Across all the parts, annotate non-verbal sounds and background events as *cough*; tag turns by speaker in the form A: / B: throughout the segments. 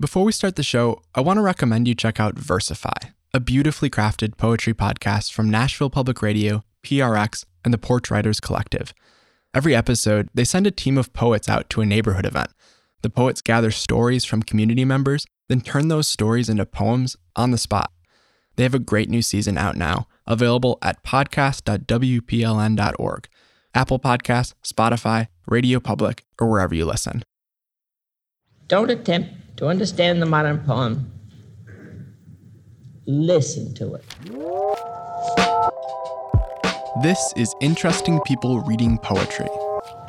A: Before we start the show, I want to recommend you check out Versify, a beautifully crafted poetry podcast from Nashville Public Radio, PRX, and the Porch Writers Collective. Every episode, they send a team of poets out to a neighborhood event. The poets gather stories from community members, then turn those stories into poems on the spot. They have a great new season out now, available at podcast.wpln.org, Apple Podcasts, Spotify, Radio Public, or wherever you listen.
B: Don't attempt to understand the modern poem. Listen to it.
A: This is Interesting People Reading Poetry,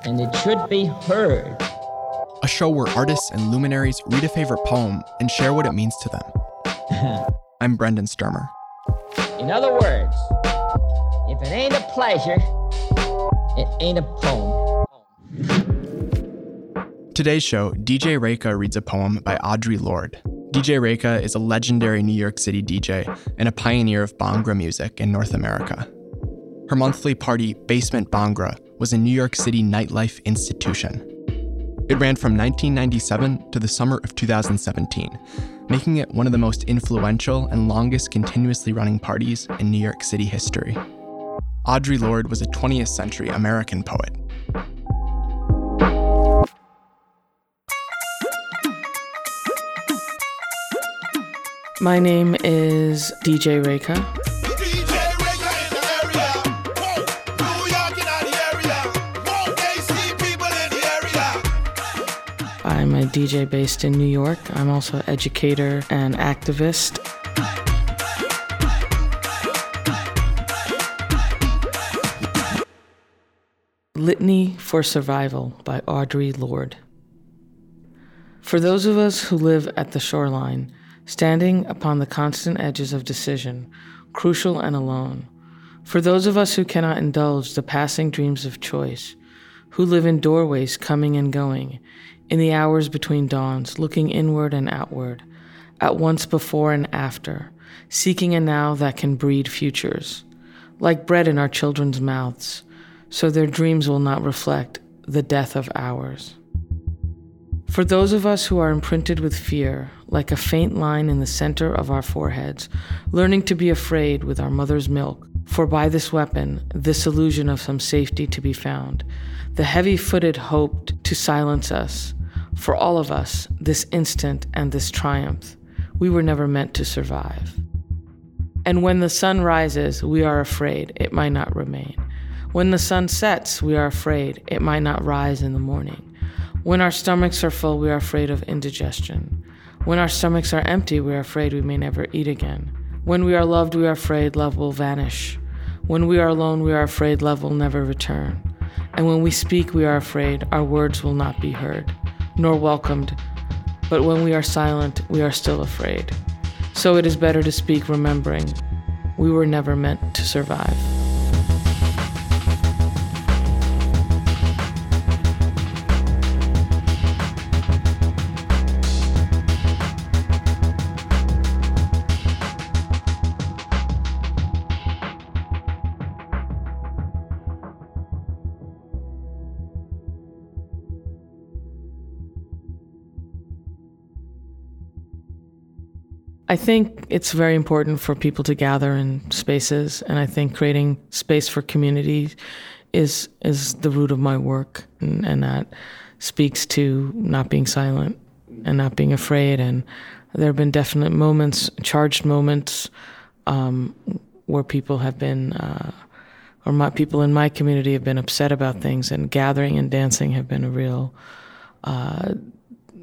B: And it should be heard.
A: a show where artists and luminaries read a favorite poem and share what it means to them. *laughs* I'm Brendan Sturmer.
B: In other words, if it ain't a pleasure, it ain't a poem.
A: Today's show, DJ Rekha reads a poem by Audre Lorde. DJ Rekha is a legendary New York City DJ and a pioneer of Bhangra music in North America. Her monthly party, Basement Bhangra, was a New York City nightlife institution. It ran from 1997 to the summer of 2017, making it one of the most influential and longest continuously running parties in New York City history. Audre Lorde was a 20th century American poet.
C: My name is DJ
D: Rekha.
C: I'm a DJ based in New York. I'm also an educator and activist. Litany for Survival by Audre Lorde. For those of us who live at the shoreline, standing upon the constant edges of decision, crucial and alone, for those of us who cannot indulge the passing dreams of choice, who live in doorways coming and going, in the hours between dawns, looking inward and outward, at once before and after, seeking a now that can breed futures, like bread in our children's mouths, so their dreams will not reflect the death of ours. For those of us who are imprinted with fear, like a faint line in the center of our foreheads, learning to be afraid with our mother's milk, for by this weapon, this illusion of some safety to be found, the heavy footed hoped to silence us. For all of us, this instant and this triumph, we were never meant to survive. And when the sun rises, we are afraid it might not remain. When the sun sets, we are afraid it might not rise in the morning. When our stomachs are full, we are afraid of indigestion. When our stomachs are empty, we are afraid we may never eat again. When we are loved, we are afraid love will vanish. When we are alone, we are afraid love will never return. And when we speak, we are afraid our words will not be heard, nor welcomed. But when we are silent, we are still afraid. So it is better to speak remembering we were never meant to survive. I think it's very important for people to gather in spaces, and I think creating space for community is is the root of my work, and, and that speaks to not being silent and not being afraid. And there have been definite moments, charged moments, um, where people have been, uh, or my people in my community have been upset about things, and gathering and dancing have been a real, uh,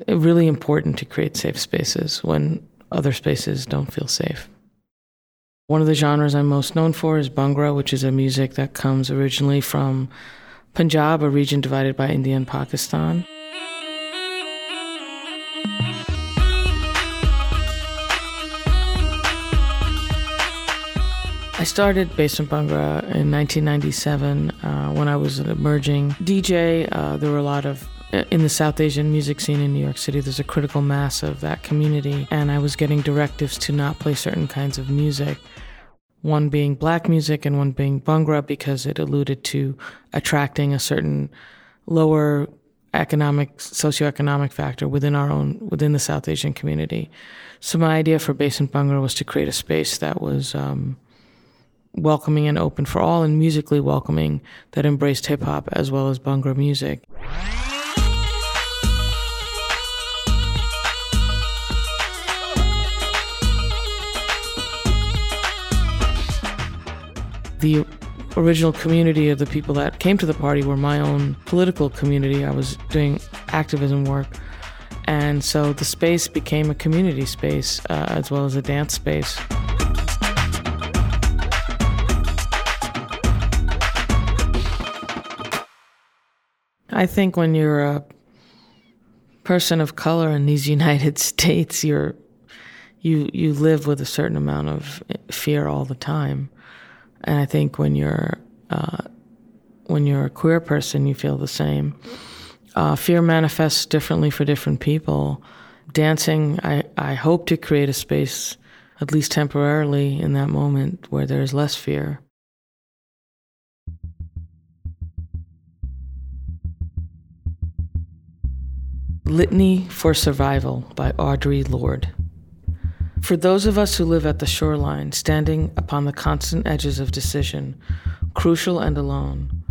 C: really important to create safe spaces when other spaces don't feel safe. One of the genres I'm most known for is Bhangra, which is a music that comes originally from Punjab, a region divided by India and Pakistan. I started based Basement Bhangra in 1997 uh, when I was an emerging DJ. Uh, there were a lot of in the South Asian music scene in New York City, there's a critical mass of that community, and I was getting directives to not play certain kinds of music. One being black music and one being Bhangra because it alluded to attracting a certain lower economic socioeconomic factor within our own within the South Asian community. So my idea for Basement Bhangra was to create a space that was um, welcoming and open for all, and musically welcoming that embraced hip hop as well as Bhangra music. The original community of the people that came to the party were my own political community. I was doing activism work. And so the space became a community space uh, as well as a dance space. I think when you're a person of color in these *laughs* United States, you're you you live with a certain amount of fear all the time, and I think when you're uh, when you're a queer person, you feel the same. Uh, fear manifests differently for different people. Dancing, I, I hope to create a space, at least temporarily, in that moment where there's less fear. Litany for Survival by Audre Lorde. For those of us who live at the shoreline, standing upon the constant edges of decision, crucial and alone.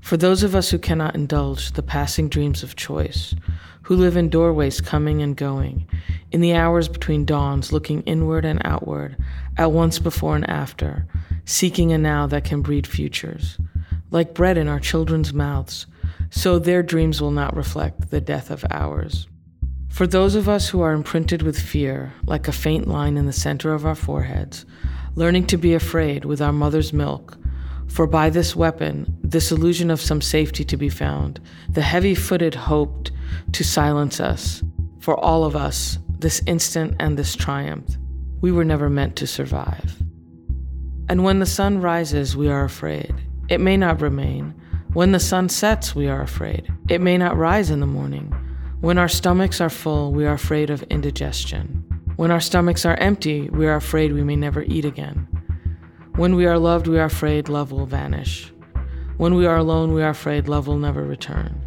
C: For those of us who cannot indulge the passing dreams of choice, who live in doorways coming and going, in the hours between dawns, looking inward and outward, at once before and after, seeking a now that can breed futures. Like bread in our children's mouths, so their dreams will not reflect the death of ours. For those of us who are imprinted with fear, like a faint line in the center of our foreheads, learning to be afraid with our mother's milk, for by this weapon, this illusion of some safety to be found, the heavy footed hoped to silence us. For all of us, this instant and this triumph, we were never meant to survive. And when the sun rises, we are afraid. It may not remain. When the sun sets, we are afraid. It may not rise in the morning. When our stomachs are full, we are afraid of indigestion. When our stomachs are empty, we are afraid we may never eat again. When we are loved, we are afraid love will vanish. When we are alone, we are afraid love will never return.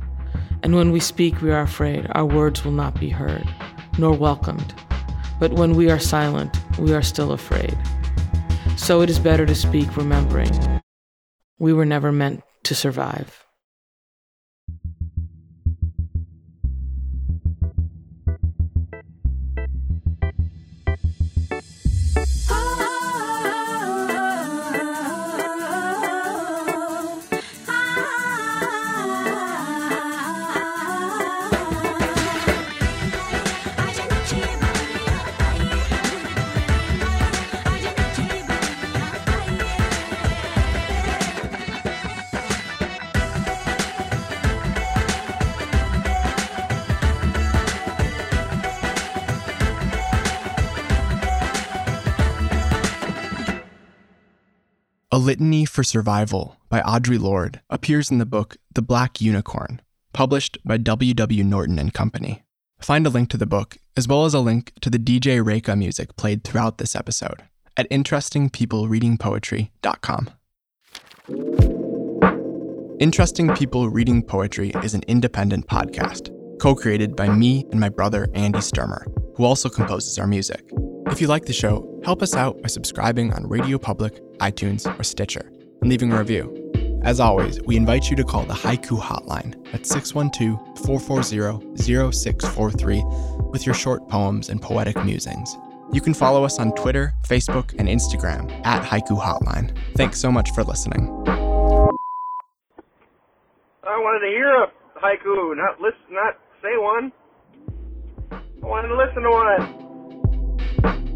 C: And when we speak, we are afraid our words will not be heard, nor welcomed. But when we are silent, we are still afraid. So it is better to speak, remembering we were never meant to survive.
A: A Litany for Survival by Audre Lorde appears in the book The Black Unicorn, published by W. W. Norton and Company. Find a link to the book, as well as a link to the DJ Rekha music played throughout this episode, at interestingpeoplereadingpoetry.com. Interesting People Reading Poetry is an independent podcast, co created by me and my brother Andy Sturmer, who also composes our music. If you like the show, help us out by subscribing on Radio Public, iTunes, or Stitcher, and leaving a review. As always, we invite you to call the Haiku Hotline at 612 440 0643 with your short poems and poetic musings. You can follow us on Twitter, Facebook, and Instagram at Haiku Hotline. Thanks so much for listening.
E: I wanted to hear a haiku, not listen, not say one. I wanted to listen to one thank you.